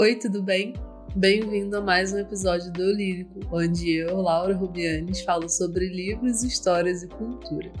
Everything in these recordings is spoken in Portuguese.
Oi, tudo bem? Bem-vindo a mais um episódio do Lírico, onde eu, Laura Rubianes, falo sobre livros, histórias e cultura.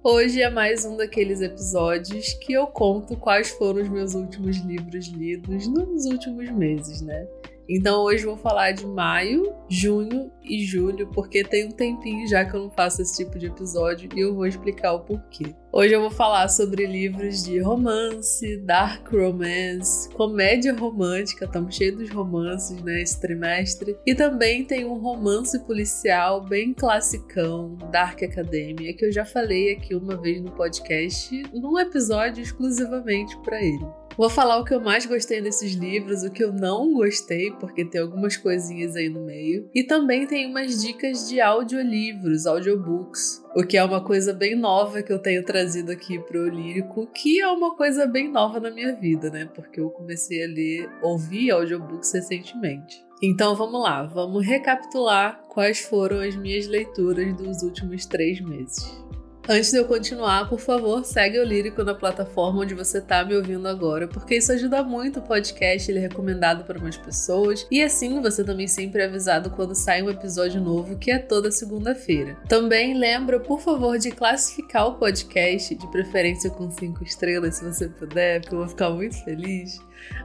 Hoje é mais um daqueles episódios que eu conto quais foram os meus últimos livros lidos nos últimos meses, né? Então hoje vou falar de maio, junho e julho, porque tem um tempinho já que eu não faço esse tipo de episódio e eu vou explicar o porquê. Hoje eu vou falar sobre livros de romance, dark romance, comédia romântica, estamos cheios dos romances né, trimestre. E também tem um romance policial bem classicão, Dark Academia, que eu já falei aqui uma vez no podcast, num episódio exclusivamente para ele. Vou falar o que eu mais gostei desses livros, o que eu não gostei, porque tem algumas coisinhas aí no meio. E também tem umas dicas de audiolivros, audiobooks, o que é uma coisa bem nova que eu tenho trazido aqui pro Lírico, que é uma coisa bem nova na minha vida, né? Porque eu comecei a ler, ouvir audiobooks recentemente. Então vamos lá, vamos recapitular quais foram as minhas leituras dos últimos três meses. Antes de eu continuar, por favor, segue o Lírico na plataforma onde você está me ouvindo agora, porque isso ajuda muito o podcast, ele é recomendado para mais pessoas e assim você também sempre é avisado quando sai um episódio novo, que é toda segunda-feira. Também lembra, por favor, de classificar o podcast, de preferência com cinco estrelas, se você puder, porque eu vou ficar muito feliz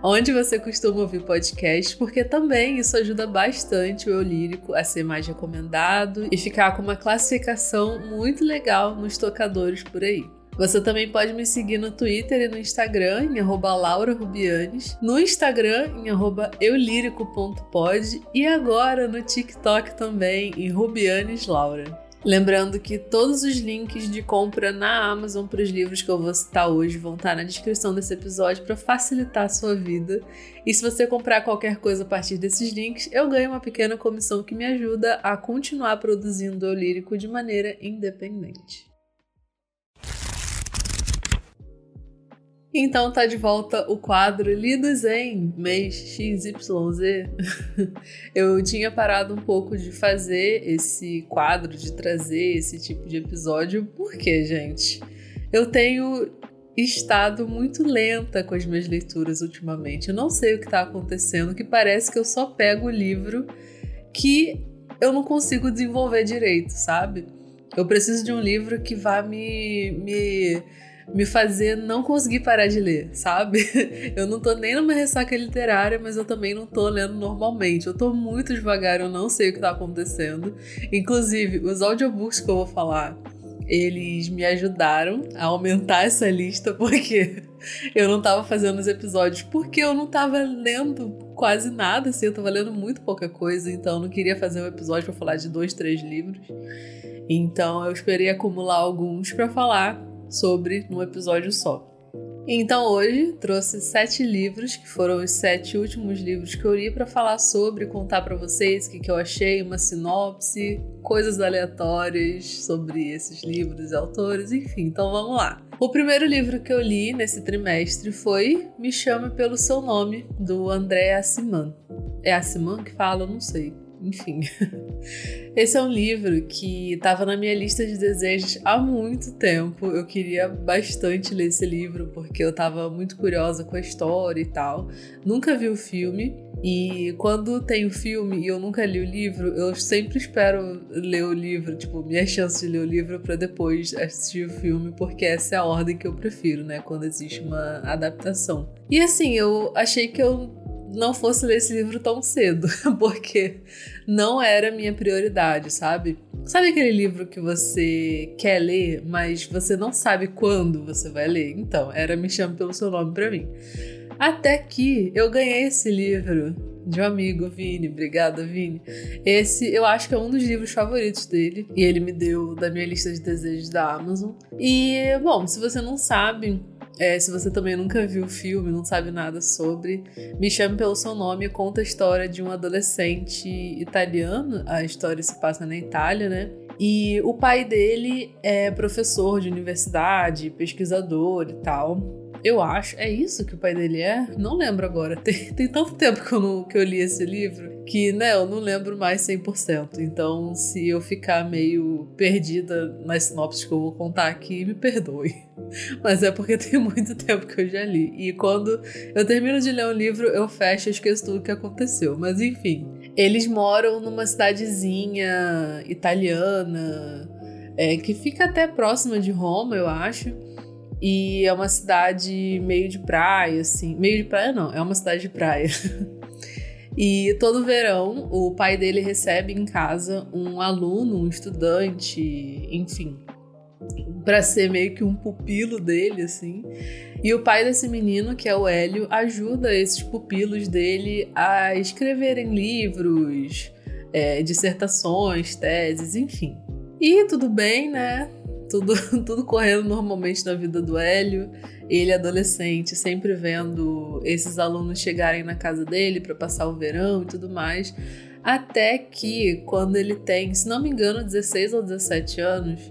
onde você costuma ouvir podcast, porque também isso ajuda bastante o eu lírico a ser mais recomendado e ficar com uma classificação muito legal nos tocadores por aí. Você também pode me seguir no Twitter e no Instagram, em laurarubianes, no Instagram, em eulírico.pod e agora no TikTok também, em rubianeslaura. Lembrando que todos os links de compra na Amazon para os livros que eu vou citar hoje vão estar na descrição desse episódio para facilitar a sua vida. E se você comprar qualquer coisa a partir desses links, eu ganho uma pequena comissão que me ajuda a continuar produzindo o lírico de maneira independente. Então tá de volta o quadro Lidos em mês XYZ. Eu tinha parado um pouco de fazer esse quadro, de trazer esse tipo de episódio, porque, gente, eu tenho estado muito lenta com as minhas leituras ultimamente. Eu não sei o que tá acontecendo, que parece que eu só pego o livro que eu não consigo desenvolver direito, sabe? Eu preciso de um livro que vá me, me me fazer não conseguir parar de ler, sabe? Eu não tô nem numa ressaca literária, mas eu também não tô lendo normalmente. Eu tô muito devagar, eu não sei o que tá acontecendo. Inclusive, os audiobooks que eu vou falar, eles me ajudaram a aumentar essa lista, porque eu não tava fazendo os episódios, porque eu não tava lendo quase nada, assim, eu tava lendo muito pouca coisa, então eu não queria fazer um episódio para falar de dois, três livros. Então eu esperei acumular alguns para falar sobre num episódio só. Então hoje trouxe sete livros, que foram os sete últimos livros que eu li para falar sobre, contar para vocês o que, que eu achei, uma sinopse, coisas aleatórias sobre esses livros e autores, enfim. Então vamos lá. O primeiro livro que eu li nesse trimestre foi Me Chame Pelo Seu Nome, do André Assiman. É Assiman que fala? Eu não sei. Enfim. Esse é um livro que estava na minha lista de desejos há muito tempo. Eu queria bastante ler esse livro porque eu estava muito curiosa com a história e tal. Nunca vi o filme. E quando tem o filme e eu nunca li o livro, eu sempre espero ler o livro, tipo, minha chance de ler o livro para depois assistir o filme, porque essa é a ordem que eu prefiro, né? Quando existe uma adaptação. E assim, eu achei que eu não fosse ler esse livro tão cedo, porque não era minha prioridade, sabe? Sabe aquele livro que você quer ler, mas você não sabe quando você vai ler? Então, era Me Chame Pelo Seu Nome para mim. Até que eu ganhei esse livro de um amigo, Vini. Obrigada, Vini. Esse eu acho que é um dos livros favoritos dele. E ele me deu da minha lista de desejos da Amazon. E, bom, se você não sabe, é, se você também nunca viu o filme, não sabe nada sobre, Me Chame Pelo Seu Nome conta a história de um adolescente italiano. A história se passa na Itália, né? E o pai dele é professor de universidade, pesquisador e tal. Eu acho. É isso que o pai dele é? Não lembro agora. Tem, tem tanto tempo que eu, não, que eu li esse livro que, né, eu não lembro mais 100%. Então, se eu ficar meio perdida nas sinopses que eu vou contar aqui, me perdoe. Mas é porque tem muito tempo que eu já li. E quando eu termino de ler um livro, eu fecho e esqueço tudo que aconteceu. Mas enfim. Eles moram numa cidadezinha italiana, é, que fica até próxima de Roma, eu acho. E é uma cidade meio de praia, assim. Meio de praia não, é uma cidade de praia. e todo verão o pai dele recebe em casa um aluno, um estudante, enfim, para ser meio que um pupilo dele, assim. E o pai desse menino, que é o Hélio, ajuda esses pupilos dele a escreverem livros, é, dissertações, teses, enfim. E tudo bem, né? Tudo, tudo correndo normalmente na vida do Hélio. Ele, adolescente, sempre vendo esses alunos chegarem na casa dele para passar o verão e tudo mais. Até que, quando ele tem, se não me engano, 16 ou 17 anos,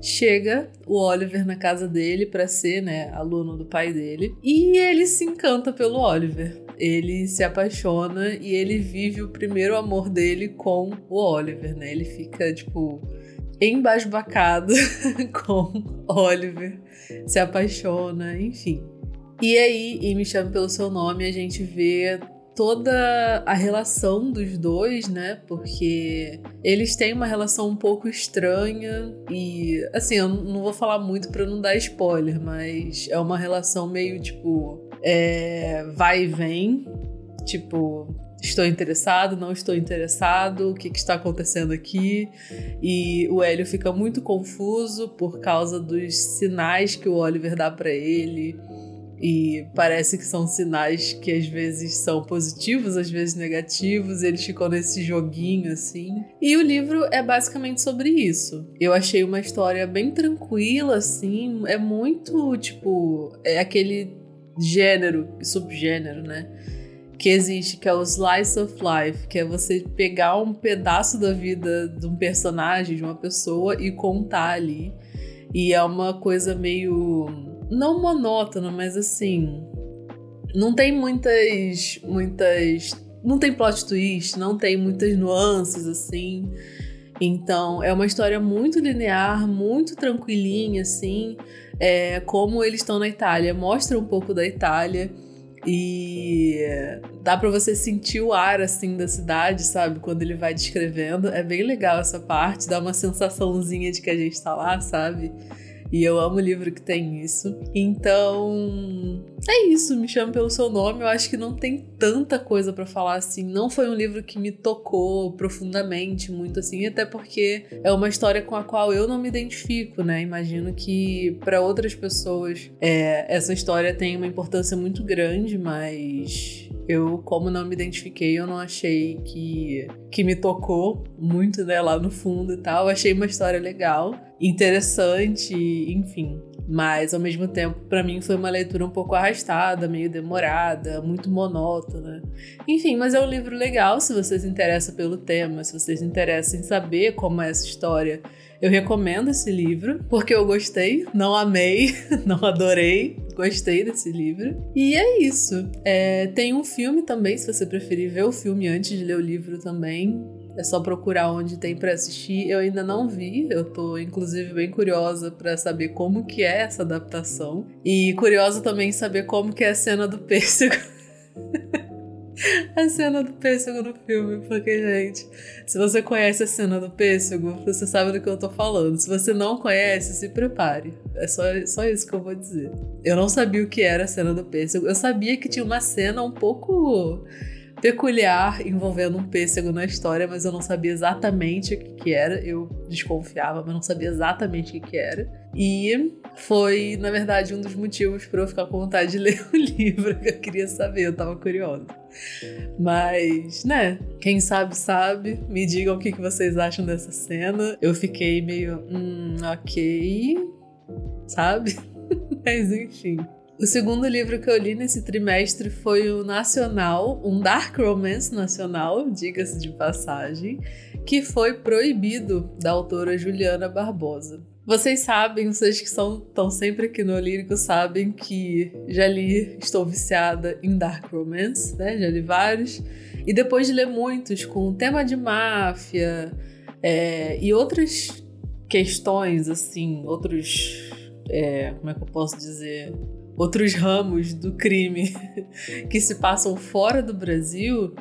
chega o Oliver na casa dele para ser, né, aluno do pai dele, e ele se encanta pelo Oliver. Ele se apaixona e ele vive o primeiro amor dele com o Oliver, né? Ele fica tipo embasbacado com Oliver, se apaixona, enfim. E aí, e me chama pelo seu nome, a gente vê toda a relação dos dois, né? Porque eles têm uma relação um pouco estranha e assim, eu não vou falar muito para não dar spoiler, mas é uma relação meio tipo é, vai e vem, tipo estou interessado, não estou interessado, o que, que, está acontecendo aqui? E o Hélio fica muito confuso por causa dos sinais que o Oliver dá para ele. E parece que são sinais que às vezes são positivos, às vezes negativos. Eles ficam nesse joguinho assim. E o livro é basicamente sobre isso. Eu achei uma história bem tranquila, assim. É muito tipo. É aquele gênero, subgênero, né? Que existe, que é o slice of life, que é você pegar um pedaço da vida de um personagem, de uma pessoa e contar ali. E é uma coisa meio não monótona, mas assim, não tem muitas muitas não tem plot twist, não tem muitas nuances assim. Então, é uma história muito linear, muito tranquilinha assim, é, como eles estão na Itália, mostra um pouco da Itália e dá para você sentir o ar assim da cidade, sabe? Quando ele vai descrevendo. É bem legal essa parte, dá uma sensaçãozinha de que a gente tá lá, sabe? E eu amo livro que tem isso. Então, é isso, me chama pelo seu nome. Eu acho que não tem tanta coisa para falar assim. Não foi um livro que me tocou profundamente, muito assim, até porque é uma história com a qual eu não me identifico, né? Imagino que para outras pessoas é, essa história tem uma importância muito grande, mas eu, como não me identifiquei, eu não achei que, que me tocou muito, né, lá no fundo e tal. Achei uma história legal, interessante, enfim. Mas ao mesmo tempo, para mim foi uma leitura um pouco arrastada, meio demorada, muito monótona. Enfim, mas é um livro legal se você se interessa pelo tema, se você se interessa em saber como é essa história eu recomendo esse livro, porque eu gostei, não amei, não adorei, gostei desse livro. E é isso. É, tem um filme também, se você preferir ver o filme antes de ler o livro também. É só procurar onde tem para assistir. Eu ainda não vi, eu tô inclusive bem curiosa para saber como que é essa adaptação e curiosa também saber como que é a cena do pêssego. a cena do pêssego no filme, porque, gente, se você conhece a cena do pêssego, você sabe do que eu tô falando. Se você não conhece, se prepare. É só, só isso que eu vou dizer. Eu não sabia o que era a cena do pêssego. Eu sabia que tinha uma cena um pouco peculiar envolvendo um pêssego na história, mas eu não sabia exatamente o que, que era. Eu desconfiava, mas não sabia exatamente o que, que era. E foi, na verdade, um dos motivos para eu ficar com vontade de ler o livro, que eu queria saber, eu tava curiosa. Mas, né, quem sabe, sabe. Me digam o que, que vocês acham dessa cena. Eu fiquei meio, hum, ok, sabe? Mas enfim. O segundo livro que eu li nesse trimestre foi o Nacional, um dark romance nacional, diga-se de passagem, que foi proibido da autora Juliana Barbosa. Vocês sabem, vocês que estão sempre aqui no Lírico sabem que já li, estou viciada em Dark Romance, né? Já li vários. E depois de ler muitos com tema de máfia é, e outras questões, assim, outros. É, como é que eu posso dizer? Outros ramos do crime que se passam fora do Brasil,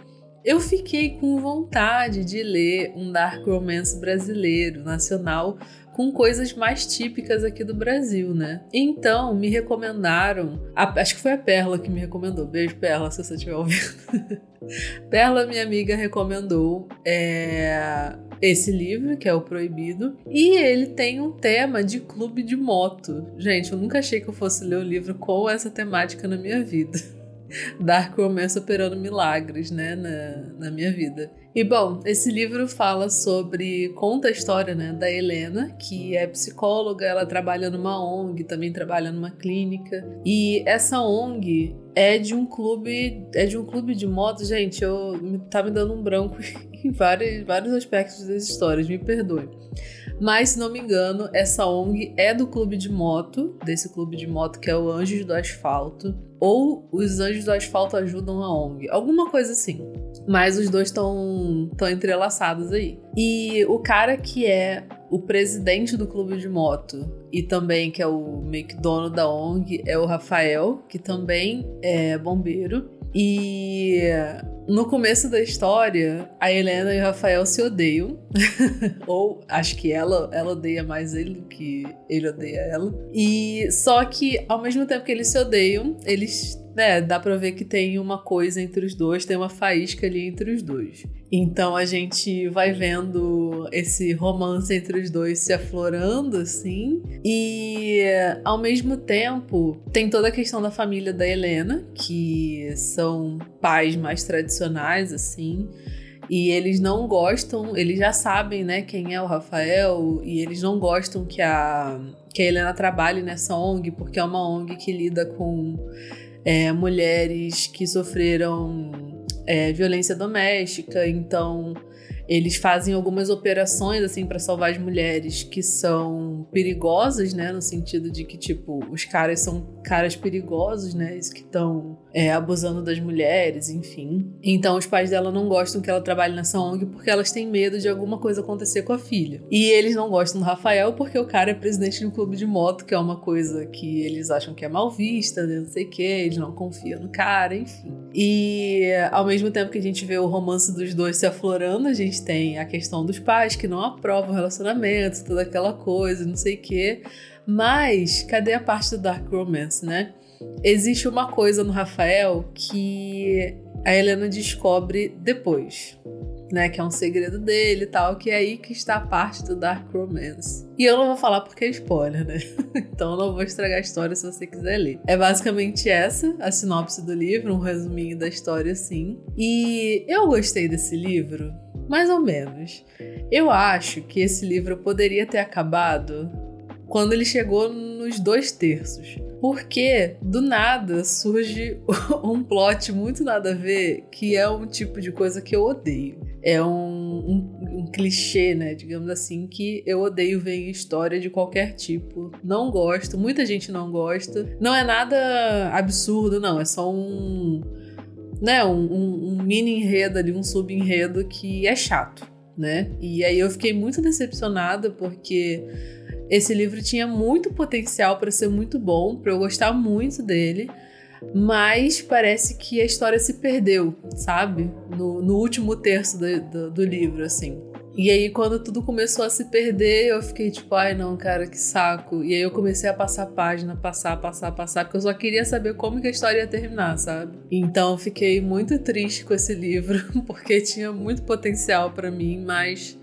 eu fiquei com vontade de ler um dark romance brasileiro, nacional, com coisas mais típicas aqui do Brasil, né? Então, me recomendaram. A, acho que foi a Perla que me recomendou. Beijo, Perla, se você estiver ouvindo. Perla, minha amiga, recomendou é, esse livro, que é O Proibido. E ele tem um tema de clube de moto. Gente, eu nunca achei que eu fosse ler um livro com essa temática na minha vida. Dark Romance operando milagres, né, na, na minha vida. E bom, esse livro fala sobre. conta a história né, da Helena, que é psicóloga, ela trabalha numa ONG, também trabalha numa clínica. E essa ONG é de um clube. É de um clube de moto, gente. Eu tá me dando um branco em vários, vários aspectos das histórias, me perdoe. Mas, se não me engano, essa ONG é do clube de moto, desse clube de moto que é o Anjos do Asfalto. Ou os Anjos do Asfalto ajudam a ONG. Alguma coisa assim. Mas os dois estão entrelaçados aí. E o cara que é o presidente do clube de moto e também que é o que dono da ONG é o Rafael, que também é bombeiro. E no começo da história, a Helena e o Rafael se odeiam. Ou acho que ela, ela odeia mais ele do que ele odeia ela. E só que ao mesmo tempo que eles se odeiam, eles né, dá pra ver que tem uma coisa entre os dois, tem uma faísca ali entre os dois. Então a gente vai vendo esse romance entre os dois se aflorando, assim. E ao mesmo tempo, tem toda a questão da família da Helena, que são pais mais tradicionais, assim. E eles não gostam, eles já sabem, né, quem é o Rafael, e eles não gostam que a, que a Helena trabalhe nessa ONG, porque é uma ONG que lida com é, mulheres que sofreram é, violência doméstica, então eles fazem algumas operações assim para salvar as mulheres que são perigosas, né, no sentido de que tipo os caras são caras perigosos, né, que estão é, abusando das mulheres, enfim. Então os pais dela não gostam que ela trabalhe nessa ONG porque elas têm medo de alguma coisa acontecer com a filha. E eles não gostam do Rafael porque o cara é presidente de um clube de moto, que é uma coisa que eles acham que é mal vista, né, não sei o que, eles não confiam no cara, enfim. E ao mesmo tempo que a gente vê o romance dos dois se aflorando, a gente tem a questão dos pais que não aprovam o relacionamento, toda aquela coisa, não sei o quê. Mas cadê a parte do Dark Romance, né? Existe uma coisa no Rafael que a Helena descobre depois, né? Que é um segredo dele e tal, que é aí que está a parte do Dark Romance. E eu não vou falar porque é spoiler, né? então eu não vou estragar a história se você quiser ler. É basicamente essa, a sinopse do livro, um resuminho da história assim. E eu gostei desse livro mais ou menos. Eu acho que esse livro poderia ter acabado quando ele chegou nos dois terços. Porque do nada surge um plot muito nada a ver, que é um tipo de coisa que eu odeio. É um, um, um clichê, né? Digamos assim, que eu odeio ver em história de qualquer tipo. Não gosto, muita gente não gosta. Não é nada absurdo, não. É só um né, um, um, mini enredo ali, um sub-enredo que é chato, né? E aí eu fiquei muito decepcionada porque esse livro tinha muito potencial para ser muito bom, para eu gostar muito dele, mas parece que a história se perdeu, sabe? No, no último terço do, do, do livro, assim. E aí, quando tudo começou a se perder, eu fiquei tipo, ai não, cara, que saco. E aí eu comecei a passar página, passar, passar, passar, porque eu só queria saber como que a história ia terminar, sabe? Então fiquei muito triste com esse livro, porque tinha muito potencial para mim, mas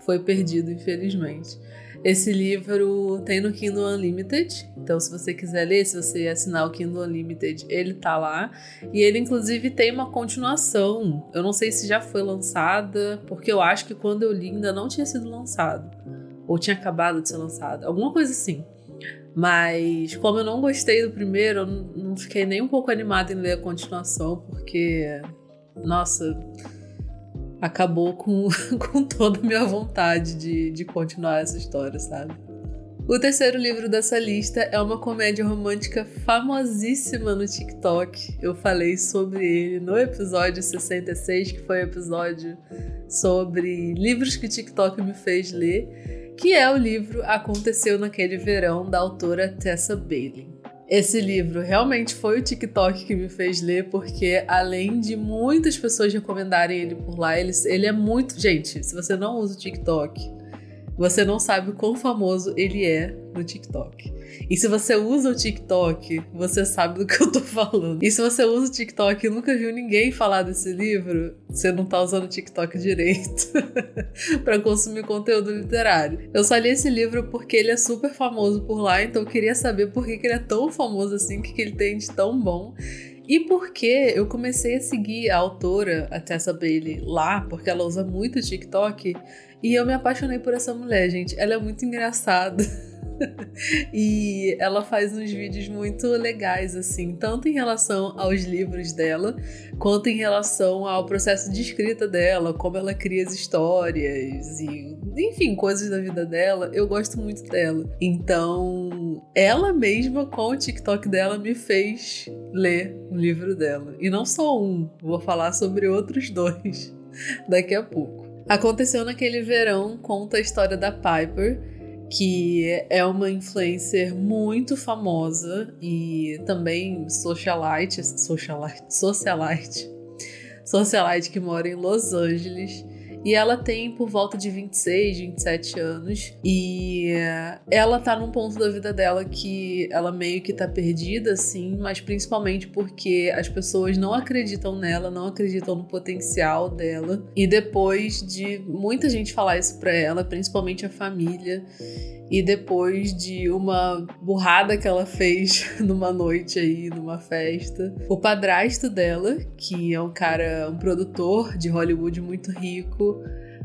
foi perdido, infelizmente. Esse livro tem no Kindle Unlimited, então se você quiser ler, se você assinar o Kindle Unlimited, ele tá lá. E ele inclusive tem uma continuação. Eu não sei se já foi lançada, porque eu acho que quando eu li ainda não tinha sido lançado. Ou tinha acabado de ser lançado, alguma coisa assim. Mas como eu não gostei do primeiro, eu não fiquei nem um pouco animada em ler a continuação, porque nossa, acabou com, com toda a minha vontade de, de continuar essa história, sabe? O terceiro livro dessa lista é uma comédia romântica famosíssima no TikTok. Eu falei sobre ele no episódio 66, que foi o episódio sobre livros que o TikTok me fez ler, que é o livro Aconteceu Naquele Verão, da autora Tessa Bailey. Esse livro realmente foi o TikTok que me fez ler, porque além de muitas pessoas recomendarem ele por lá, ele, ele é muito. Gente, se você não usa o TikTok, você não sabe o quão famoso ele é no TikTok. E se você usa o TikTok, você sabe do que eu tô falando. E se você usa o TikTok e nunca viu ninguém falar desse livro, você não tá usando o TikTok direito para consumir conteúdo literário. Eu só li esse livro porque ele é super famoso por lá, então eu queria saber por que, ele é tão famoso assim, o que, que ele tem de tão bom. E porque eu comecei a seguir a autora, a Tessa Bailey, lá, porque ela usa muito o TikTok, e eu me apaixonei por essa mulher, gente. Ela é muito engraçada. e ela faz uns vídeos muito legais, assim, tanto em relação aos livros dela, quanto em relação ao processo de escrita dela, como ela cria as histórias e, enfim, coisas da vida dela. Eu gosto muito dela. Então, ela mesma, com o TikTok dela, me fez ler o livro dela. E não só um, vou falar sobre outros dois daqui a pouco. Aconteceu naquele verão, conta a história da Piper, que é uma influencer muito famosa e também socialite, socialite, socialite, socialite que mora em Los Angeles e ela tem por volta de 26, 27 anos. E ela tá num ponto da vida dela que ela meio que tá perdida, assim, mas principalmente porque as pessoas não acreditam nela, não acreditam no potencial dela. E depois de muita gente falar isso pra ela, principalmente a família, e depois de uma burrada que ela fez numa noite aí, numa festa, o padrasto dela, que é um cara, um produtor de Hollywood muito rico,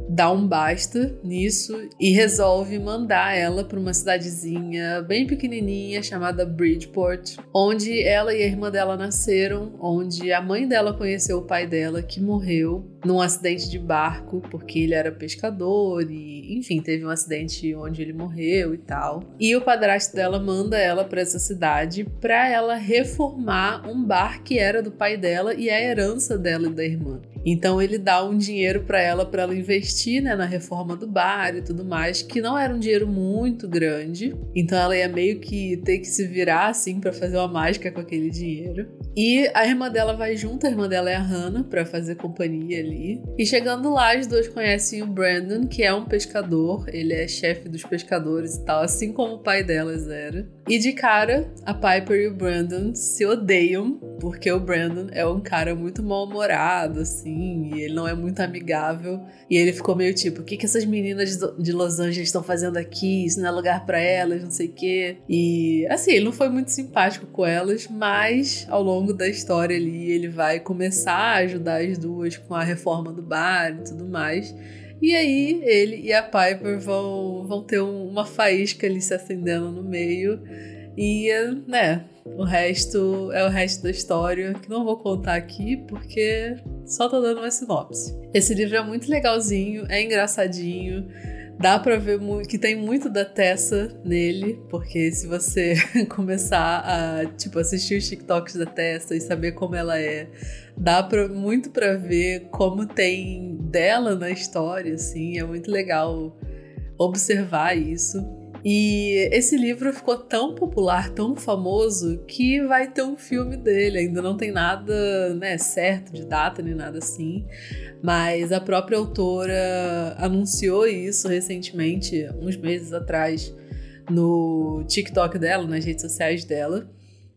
dá um basta nisso e resolve mandar ela para uma cidadezinha bem pequenininha chamada Bridgeport, onde ela e a irmã dela nasceram, onde a mãe dela conheceu o pai dela que morreu num acidente de barco porque ele era pescador e, enfim, teve um acidente onde ele morreu e tal. E o padrasto dela manda ela para essa cidade para ela reformar um bar que era do pai dela e a herança dela e da irmã. Então ele dá um dinheiro para ela para ela investir né, na reforma do bar e tudo mais, que não era um dinheiro muito grande. Então ela ia meio que ter que se virar assim para fazer uma mágica com aquele dinheiro. E a irmã dela vai junto, a irmã dela é a Hannah para fazer companhia ali. E chegando lá, as duas conhecem o Brandon, que é um pescador, ele é chefe dos pescadores e tal, assim como o pai delas era. E de cara, a Piper e o Brandon se odeiam, porque o Brandon é um cara muito mal-humorado, assim, e ele não é muito amigável. E ele ficou meio tipo: o que, que essas meninas de Los Angeles estão fazendo aqui? Isso não é lugar para elas, não sei o quê. E assim, ele não foi muito simpático com elas, mas ao longo da história ali, ele vai começar a ajudar as duas com a reforma do bar e tudo mais. E aí ele e a Piper vão, vão ter uma faísca ali se acendendo no meio. E, né, o resto é o resto da história, que não vou contar aqui porque só tô dando uma sinopse. Esse livro é muito legalzinho, é engraçadinho. Dá pra ver que tem muito da Tessa nele, porque se você começar a, tipo, assistir os TikToks da Tessa e saber como ela é, dá pra, muito pra ver como tem dela na história, assim, é muito legal observar isso. E esse livro ficou tão popular, tão famoso, que vai ter um filme dele. Ainda não tem nada né, certo de data nem nada assim. Mas a própria autora anunciou isso recentemente, uns meses atrás, no TikTok dela, nas redes sociais dela.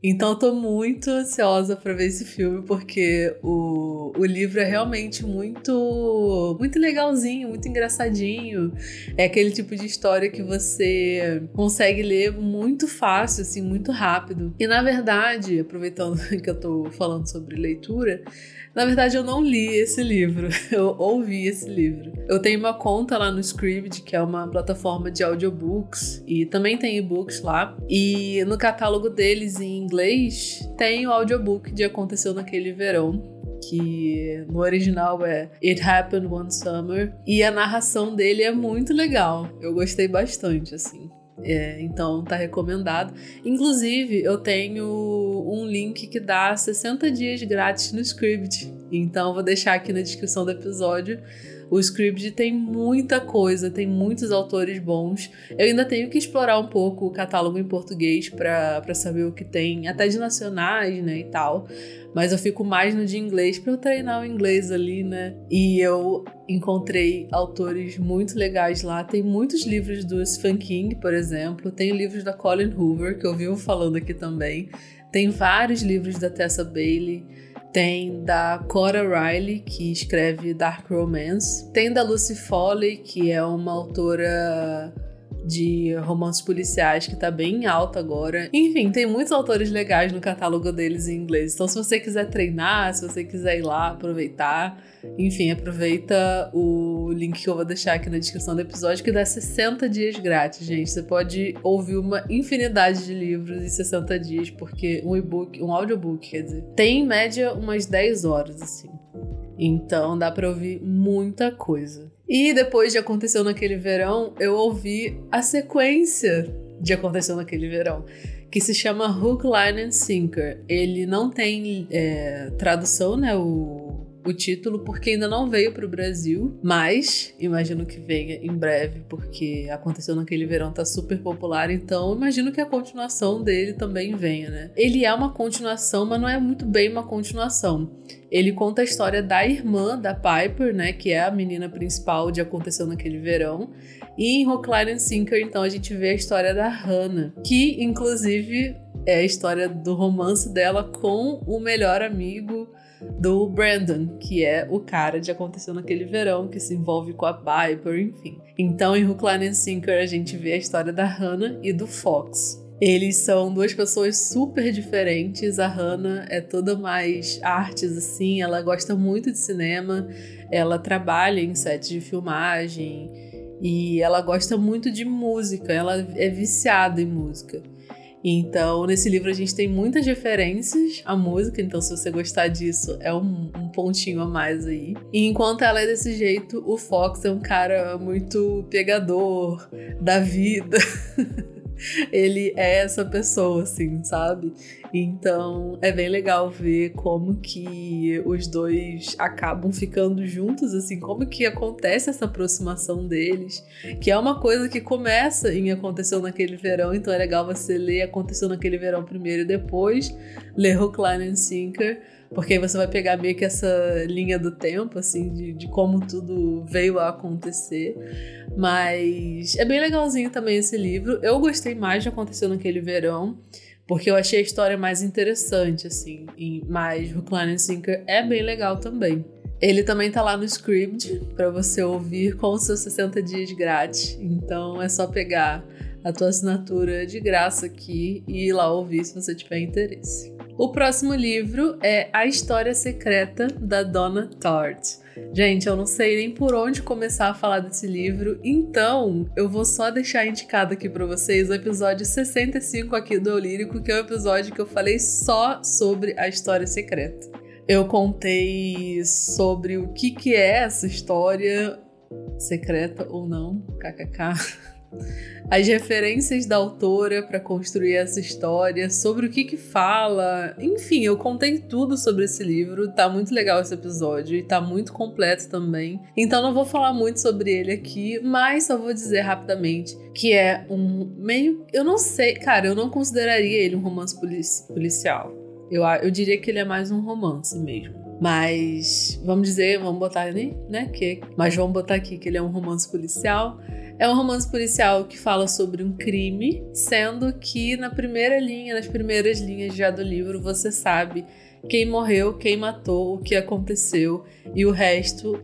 Então tô muito ansiosa para ver esse filme, porque o, o livro é realmente muito, muito legalzinho, muito engraçadinho. É aquele tipo de história que você consegue ler muito fácil, assim, muito rápido. E na verdade, aproveitando que eu tô falando sobre leitura, na verdade, eu não li esse livro, eu ouvi esse livro. Eu tenho uma conta lá no Scribd, que é uma plataforma de audiobooks, e também tem e-books lá. E no catálogo deles em inglês tem o audiobook de Aconteceu Naquele Verão, que no original é It Happened One Summer, e a narração dele é muito legal. Eu gostei bastante, assim. É, então tá recomendado. Inclusive, eu tenho um link que dá 60 dias grátis no Script. Então vou deixar aqui na descrição do episódio o Scribd tem muita coisa, tem muitos autores bons. Eu ainda tenho que explorar um pouco o catálogo em português para saber o que tem, até de nacionais, né, e tal. Mas eu fico mais no de inglês para eu treinar o inglês ali, né? E eu encontrei autores muito legais lá. Tem muitos livros do Stephen King, por exemplo. Tem livros da Colin Hoover, que eu vivo falando aqui também. Tem vários livros da Tessa Bailey. Tem da Cora Riley, que escreve Dark Romance. Tem da Lucy Foley, que é uma autora de romances policiais que tá bem alta agora. Enfim, tem muitos autores legais no catálogo deles em inglês. Então, se você quiser treinar, se você quiser ir lá aproveitar, enfim, aproveita o link que eu vou deixar aqui na descrição do episódio, que dá 60 dias grátis, gente. Você pode ouvir uma infinidade de livros em 60 dias, porque um e-book, um audiobook, quer dizer, tem em média umas 10 horas, assim. Então dá pra ouvir muita coisa. E depois de Aconteceu Naquele Verão, eu ouvi a sequência de Aconteceu Naquele Verão, que se chama Hook, Line and Sinker. Ele não tem é, tradução, né? O o título porque ainda não veio para o Brasil, mas imagino que venha em breve porque aconteceu naquele verão tá super popular, então imagino que a continuação dele também venha, né? Ele é uma continuação, mas não é muito bem uma continuação. Ele conta a história da irmã da Piper, né, que é a menina principal de Aconteceu naquele verão. E em Rockline Sinker, então, a gente vê a história da Hannah, que inclusive é a história do romance dela com o melhor amigo do Brandon, que é o cara de Aconteceu Naquele Verão, que se envolve com a Piper, enfim. Então, em Hookline and Sinker, a gente vê a história da Hannah e do Fox. Eles são duas pessoas super diferentes. A Hannah é toda mais artes, assim, ela gosta muito de cinema, ela trabalha em sets de filmagem e ela gosta muito de música, ela é viciada em música. Então, nesse livro a gente tem muitas referências à música, então se você gostar disso, é um, um, pontinho a mais aí. E enquanto ela é desse jeito, o Fox é um cara muito pegador da vida. ele é essa pessoa, assim, sabe? Então é bem legal ver como que os dois acabam ficando juntos, assim, como que acontece essa aproximação deles, que é uma coisa que começa em Aconteceu Naquele Verão, então é legal você ler Aconteceu Naquele Verão primeiro e depois ler Hookline and Sinker porque aí você vai pegar meio que essa linha do tempo, assim, de, de como tudo veio a acontecer. Mas é bem legalzinho também esse livro. Eu gostei mais de Aconteceu Naquele Verão, porque eu achei a história mais interessante, assim. Mas Hookline Sinker é bem legal também. Ele também tá lá no Script para você ouvir com os seus 60 dias grátis. Então é só pegar a tua assinatura de graça aqui e ir lá ouvir se você tiver interesse. O próximo livro é A História Secreta da Donna Tartt. Gente, eu não sei nem por onde começar a falar desse livro, então eu vou só deixar indicado aqui para vocês o episódio 65 aqui do Eu Lírico, que é o episódio que eu falei só sobre a história secreta. Eu contei sobre o que, que é essa história secreta ou não, kkk as referências da autora para construir essa história, sobre o que que fala. Enfim, eu contei tudo sobre esse livro. Tá muito legal esse episódio e tá muito completo também. Então não vou falar muito sobre ele aqui, mas só vou dizer rapidamente que é um meio, eu não sei, cara, eu não consideraria ele um romance polici policial. Eu, eu diria que ele é mais um romance mesmo. Mas vamos dizer, vamos botar ali, né? Que, mas vamos botar aqui que ele é um romance policial. É um romance policial que fala sobre um crime, sendo que na primeira linha, nas primeiras linhas já do livro, você sabe quem morreu, quem matou, o que aconteceu e o resto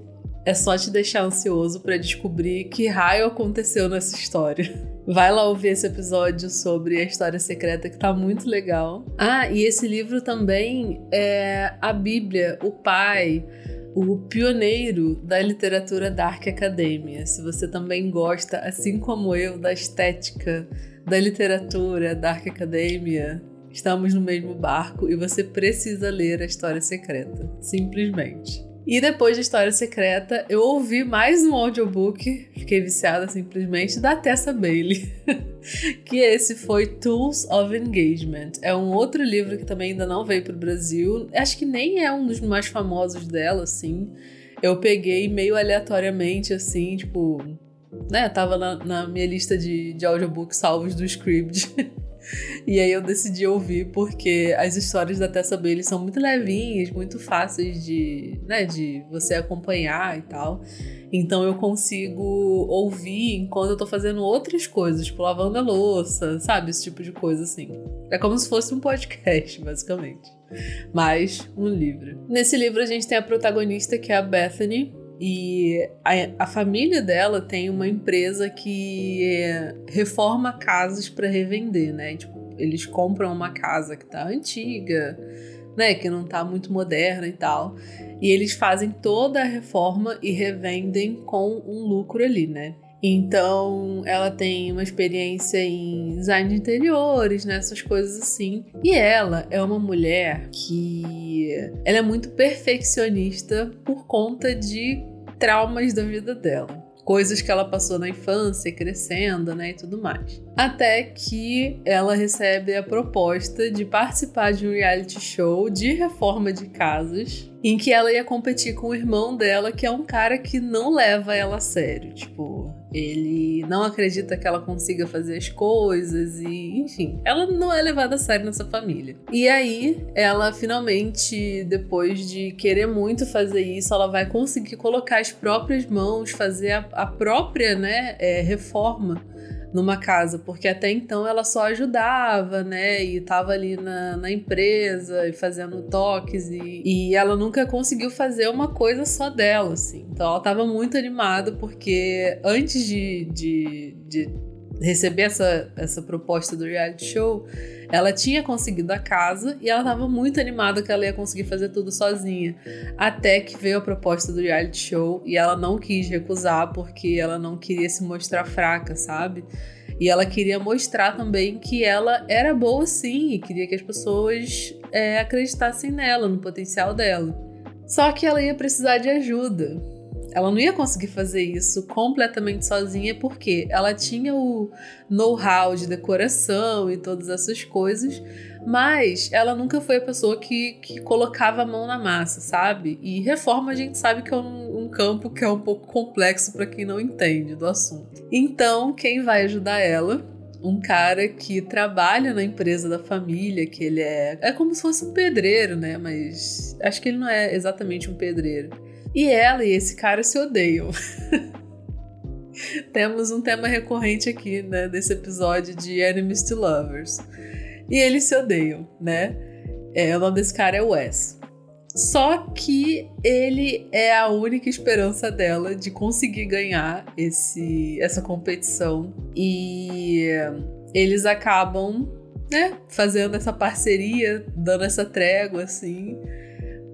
é só te deixar ansioso para descobrir que raio aconteceu nessa história. Vai lá ouvir esse episódio sobre a história secreta que tá muito legal. Ah, e esse livro também é a Bíblia, o pai o pioneiro da literatura Dark Academia. Se você também gosta, assim como eu, da estética da literatura Dark Academia, estamos no mesmo barco e você precisa ler a história secreta. Simplesmente. E depois de História Secreta, eu ouvi mais um audiobook, fiquei viciada simplesmente, da Tessa Bailey. que esse foi Tools of Engagement. É um outro livro que também ainda não veio para o Brasil. Acho que nem é um dos mais famosos dela, assim. Eu peguei meio aleatoriamente, assim, tipo. Né, tava na, na minha lista de, de audiobooks salvos do Scribd. E aí eu decidi ouvir porque as histórias da Tessa Bailey são muito levinhas, muito fáceis de, né, de você acompanhar e tal. Então eu consigo ouvir enquanto eu tô fazendo outras coisas, tipo lavando a louça, sabe? Esse tipo de coisa assim. É como se fosse um podcast, basicamente. Mas um livro. Nesse livro a gente tem a protagonista que é a Bethany, e a, a, família dela tem uma empresa que reforma casas para revender, né? Tipo, eles compram uma casa que tá antiga, né? Que não tá muito moderna e tal. E eles fazem toda a reforma e revendem com um lucro ali, né? Então, ela tem uma experiência em design de interiores, né, essas coisas assim. E ela é uma mulher que ela é muito perfeccionista por conta de traumas da vida dela coisas que ela passou na infância, crescendo, né, e tudo mais. Até que ela recebe a proposta de participar de um reality show de reforma de casas, em que ela ia competir com o irmão dela, que é um cara que não leva ela a sério, tipo, ele não acredita que ela consiga fazer as coisas e, enfim, ela não é levada a sério nessa família. E aí, ela finalmente, depois de querer muito fazer isso, ela vai conseguir colocar as próprias mãos, fazer a, a própria, né, é, reforma numa casa, porque até então ela só ajudava, né? E tava ali na, na empresa e fazendo toques e, e ela nunca conseguiu fazer uma coisa só dela, assim. Então ela tava muito animada porque antes de, de, de receber essa, essa proposta do reality show, ela tinha conseguido a casa e ela estava muito animada que ela ia conseguir fazer tudo sozinha. Até que veio a proposta do reality show e ela não quis recusar porque ela não queria se mostrar fraca, sabe? E ela queria mostrar também que ela era boa sim e queria que as pessoas é, acreditassem nela, no potencial dela. Só que ela ia precisar de ajuda. Ela não ia conseguir fazer isso completamente sozinha porque ela tinha o know-how de decoração e todas essas coisas, mas ela nunca foi a pessoa que, que colocava a mão na massa, sabe? E reforma a gente sabe que é um, um campo que é um pouco complexo para quem não entende do assunto. Então, quem vai ajudar ela um cara que trabalha na empresa da família, que ele é. É como se fosse um pedreiro, né? Mas acho que ele não é exatamente um pedreiro. E ela e esse cara se odeiam. Temos um tema recorrente aqui, né, desse episódio de Enemies to Lovers. E eles se odeiam, né? É, o nome desse cara é Wes. Só que ele é a única esperança dela de conseguir ganhar esse, essa competição. E eles acabam, né, fazendo essa parceria, dando essa trégua, assim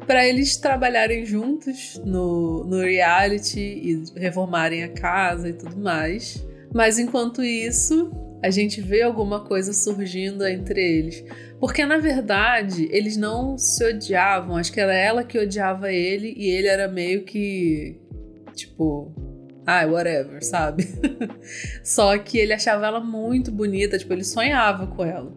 para eles trabalharem juntos no, no reality e reformarem a casa e tudo mais. Mas enquanto isso, a gente vê alguma coisa surgindo entre eles. Porque na verdade, eles não se odiavam. Acho que era ela que odiava ele e ele era meio que. Tipo. Ah, whatever, sabe? Só que ele achava ela muito bonita, tipo, ele sonhava com ela.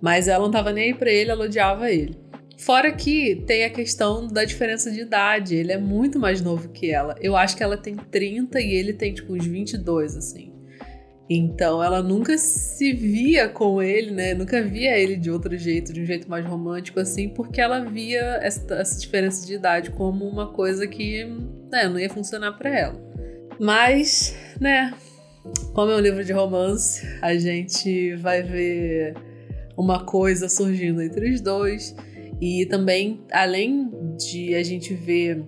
Mas ela não tava nem aí pra ele, ela odiava ele. Fora que tem a questão da diferença de idade. Ele é muito mais novo que ela. Eu acho que ela tem 30 e ele tem, tipo, uns 22, assim. Então ela nunca se via com ele, né? Nunca via ele de outro jeito, de um jeito mais romântico, assim, porque ela via essa, essa diferença de idade como uma coisa que né, não ia funcionar para ela. Mas, né, como é um livro de romance, a gente vai ver uma coisa surgindo entre os dois. E também, além de a gente ver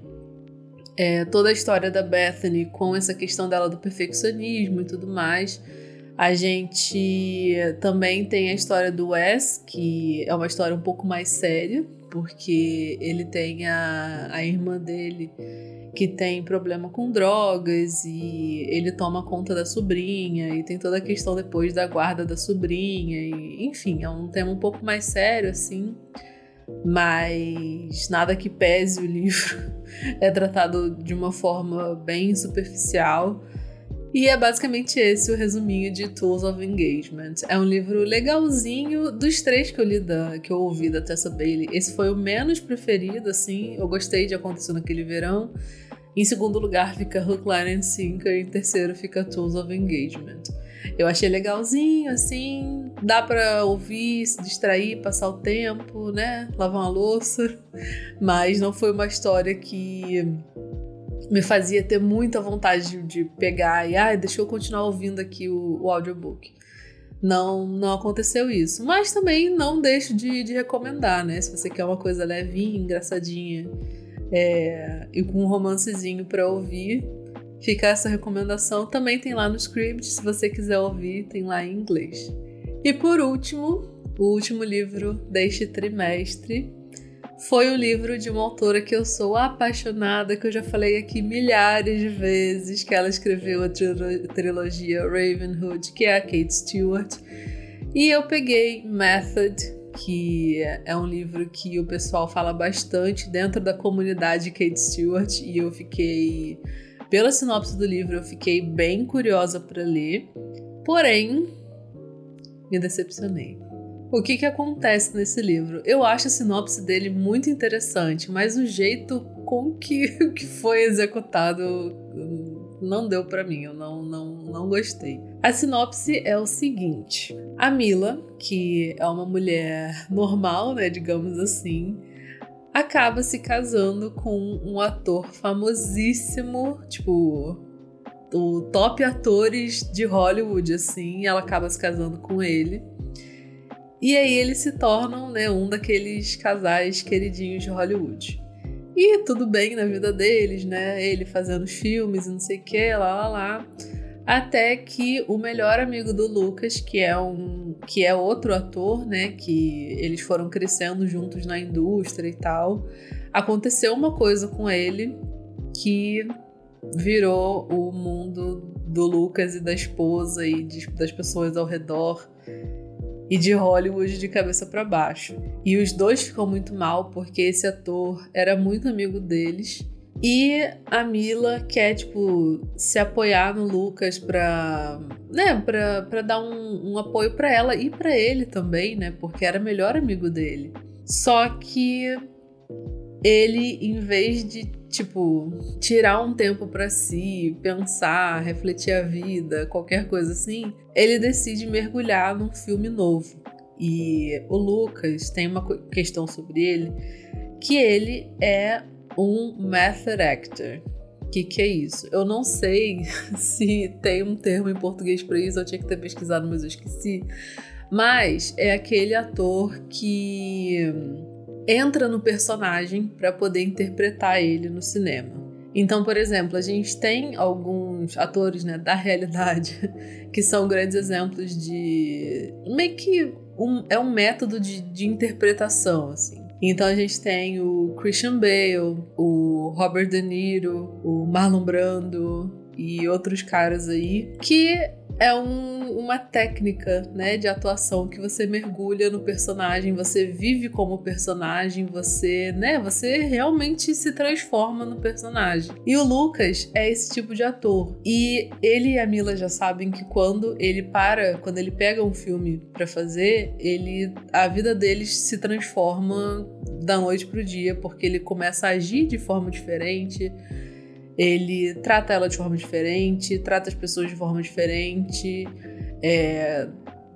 é, toda a história da Bethany com essa questão dela do perfeccionismo e tudo mais, a gente também tem a história do Wes, que é uma história um pouco mais séria, porque ele tem a, a irmã dele que tem problema com drogas e ele toma conta da sobrinha e tem toda a questão depois da guarda da sobrinha e enfim, é um tema um pouco mais sério assim. Mas nada que pese o livro. é tratado de uma forma bem superficial. E é basicamente esse o resuminho de Tools of Engagement. É um livro legalzinho dos três que eu li da, que eu ouvi da Tessa Bailey. Esse foi o menos preferido, assim. Eu gostei de acontecer naquele verão. Em segundo lugar fica Hook, Line and Sinker. Em terceiro fica Tools of Engagement. Eu achei legalzinho, assim, dá para ouvir, se distrair, passar o tempo, né? Lavar uma louça. Mas não foi uma história que me fazia ter muita vontade de pegar e, ah, deixa eu continuar ouvindo aqui o, o audiobook. Não, não aconteceu isso. Mas também não deixo de, de recomendar, né? Se você quer uma coisa levinha, engraçadinha é, e com um romancezinho para ouvir, Fica essa recomendação. Também tem lá no script, se você quiser ouvir, tem lá em inglês. E por último, o último livro deste trimestre foi um livro de uma autora que eu sou apaixonada, que eu já falei aqui milhares de vezes, que ela escreveu a trilogia Ravenhood, que é a Kate Stewart. E eu peguei Method, que é um livro que o pessoal fala bastante dentro da comunidade Kate Stewart, e eu fiquei pela sinopse do livro, eu fiquei bem curiosa para ler, porém, me decepcionei. O que, que acontece nesse livro? Eu acho a sinopse dele muito interessante, mas o jeito com que, que foi executado não deu para mim, eu não, não, não gostei. A sinopse é o seguinte: a Mila, que é uma mulher normal, né, digamos assim, acaba se casando com um ator famosíssimo, tipo, o top atores de Hollywood, assim, ela acaba se casando com ele. E aí eles se tornam, né, um daqueles casais queridinhos de Hollywood. E tudo bem na vida deles, né? Ele fazendo filmes e não sei o que, lá, lá, lá. Até que o melhor amigo do Lucas, que é um que é outro ator, né, que eles foram crescendo juntos na indústria e tal, aconteceu uma coisa com ele que virou o mundo do Lucas e da esposa e de, das pessoas ao redor e de Hollywood de cabeça para baixo. E os dois ficam muito mal porque esse ator era muito amigo deles e a Mila quer, tipo, se apoiar no Lucas pra, né, pra, pra dar um, um apoio para ela e para ele também, né, porque era melhor amigo dele. Só que ele, em vez de, tipo, tirar um tempo para si, pensar, refletir a vida, qualquer coisa assim, ele decide mergulhar num filme novo. E o Lucas tem uma questão sobre ele que ele é um method actor. O que, que é isso? Eu não sei se tem um termo em português para isso, eu tinha que ter pesquisado, mas eu esqueci. Mas é aquele ator que entra no personagem para poder interpretar ele no cinema. Então, por exemplo, a gente tem alguns atores né, da realidade que são grandes exemplos de. meio que um, é um método de, de interpretação, assim. Então a gente tem o Christian Bale, o Robert De Niro, o Marlon Brando e outros caras aí que é um, uma técnica, né, de atuação que você mergulha no personagem, você vive como personagem, você, né, você realmente se transforma no personagem. E o Lucas é esse tipo de ator. E ele e a Mila já sabem que quando ele para, quando ele pega um filme para fazer, ele a vida deles se transforma da noite pro dia, porque ele começa a agir de forma diferente ele trata ela de forma diferente, trata as pessoas de forma diferente, é,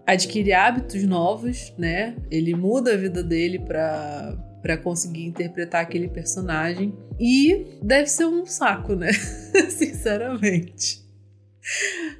adquire hábitos novos, né? Ele muda a vida dele para para conseguir interpretar aquele personagem e deve ser um saco, né? Sinceramente.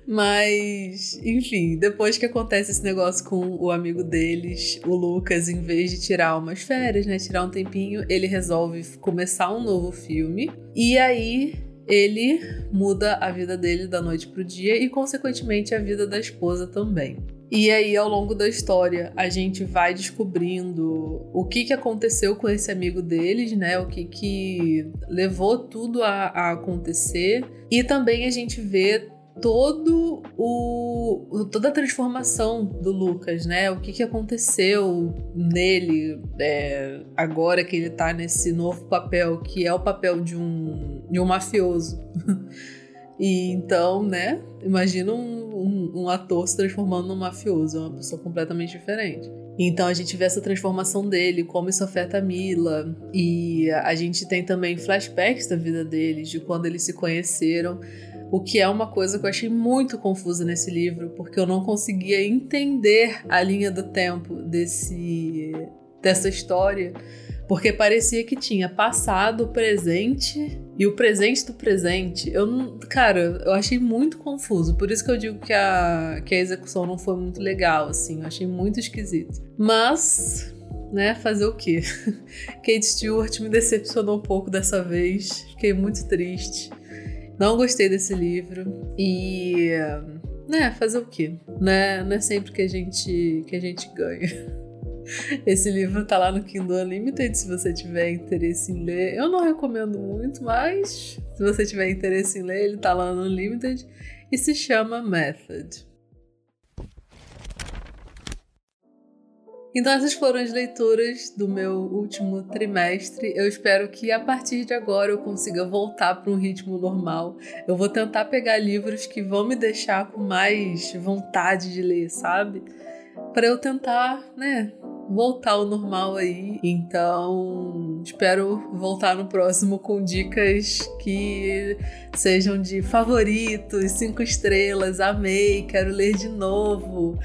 Mas, enfim, depois que acontece esse negócio com o amigo deles, o Lucas, em vez de tirar umas férias, né, tirar um tempinho, ele resolve começar um novo filme. E aí ele muda a vida dele da noite pro dia e, consequentemente, a vida da esposa também. E aí, ao longo da história, a gente vai descobrindo o que, que aconteceu com esse amigo deles, né? O que, que levou tudo a, a acontecer. E também a gente vê todo o toda a transformação do Lucas, né? O que, que aconteceu nele é, agora que ele tá nesse novo papel, que é o papel de um, de um mafioso. e então, né? Imagina um, um, um ator se transformando num mafioso, é uma pessoa completamente diferente. Então a gente vê essa transformação dele, como isso afeta a Mila. E a gente tem também flashbacks da vida deles, de quando eles se conheceram. O que é uma coisa que eu achei muito confusa nesse livro, porque eu não conseguia entender a linha do tempo desse dessa história, porque parecia que tinha passado, presente e o presente do presente. Eu não, cara, eu achei muito confuso, por isso que eu digo que a que a execução não foi muito legal assim, eu achei muito esquisito. Mas né, fazer o quê? Kate Stewart me decepcionou um pouco dessa vez, fiquei muito triste. Não gostei desse livro e né, fazer o quê? Né? Não é sempre que a gente que a gente ganha. Esse livro tá lá no Kindle Unlimited se você tiver interesse em ler. Eu não recomendo muito, mas se você tiver interesse em ler, ele tá lá no Unlimited e se chama Method. Então, essas foram as leituras do meu último trimestre. Eu espero que a partir de agora eu consiga voltar para um ritmo normal. Eu vou tentar pegar livros que vão me deixar com mais vontade de ler, sabe? Para eu tentar, né, voltar ao normal aí. Então, espero voltar no próximo com dicas que sejam de favoritos, cinco estrelas, amei, quero ler de novo.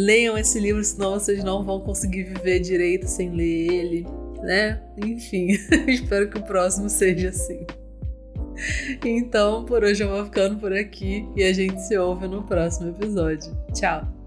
Leiam esse livro, senão vocês não vão conseguir viver direito sem ler ele, né? Enfim, espero que o próximo seja assim. Então, por hoje eu vou ficando por aqui e a gente se ouve no próximo episódio. Tchau!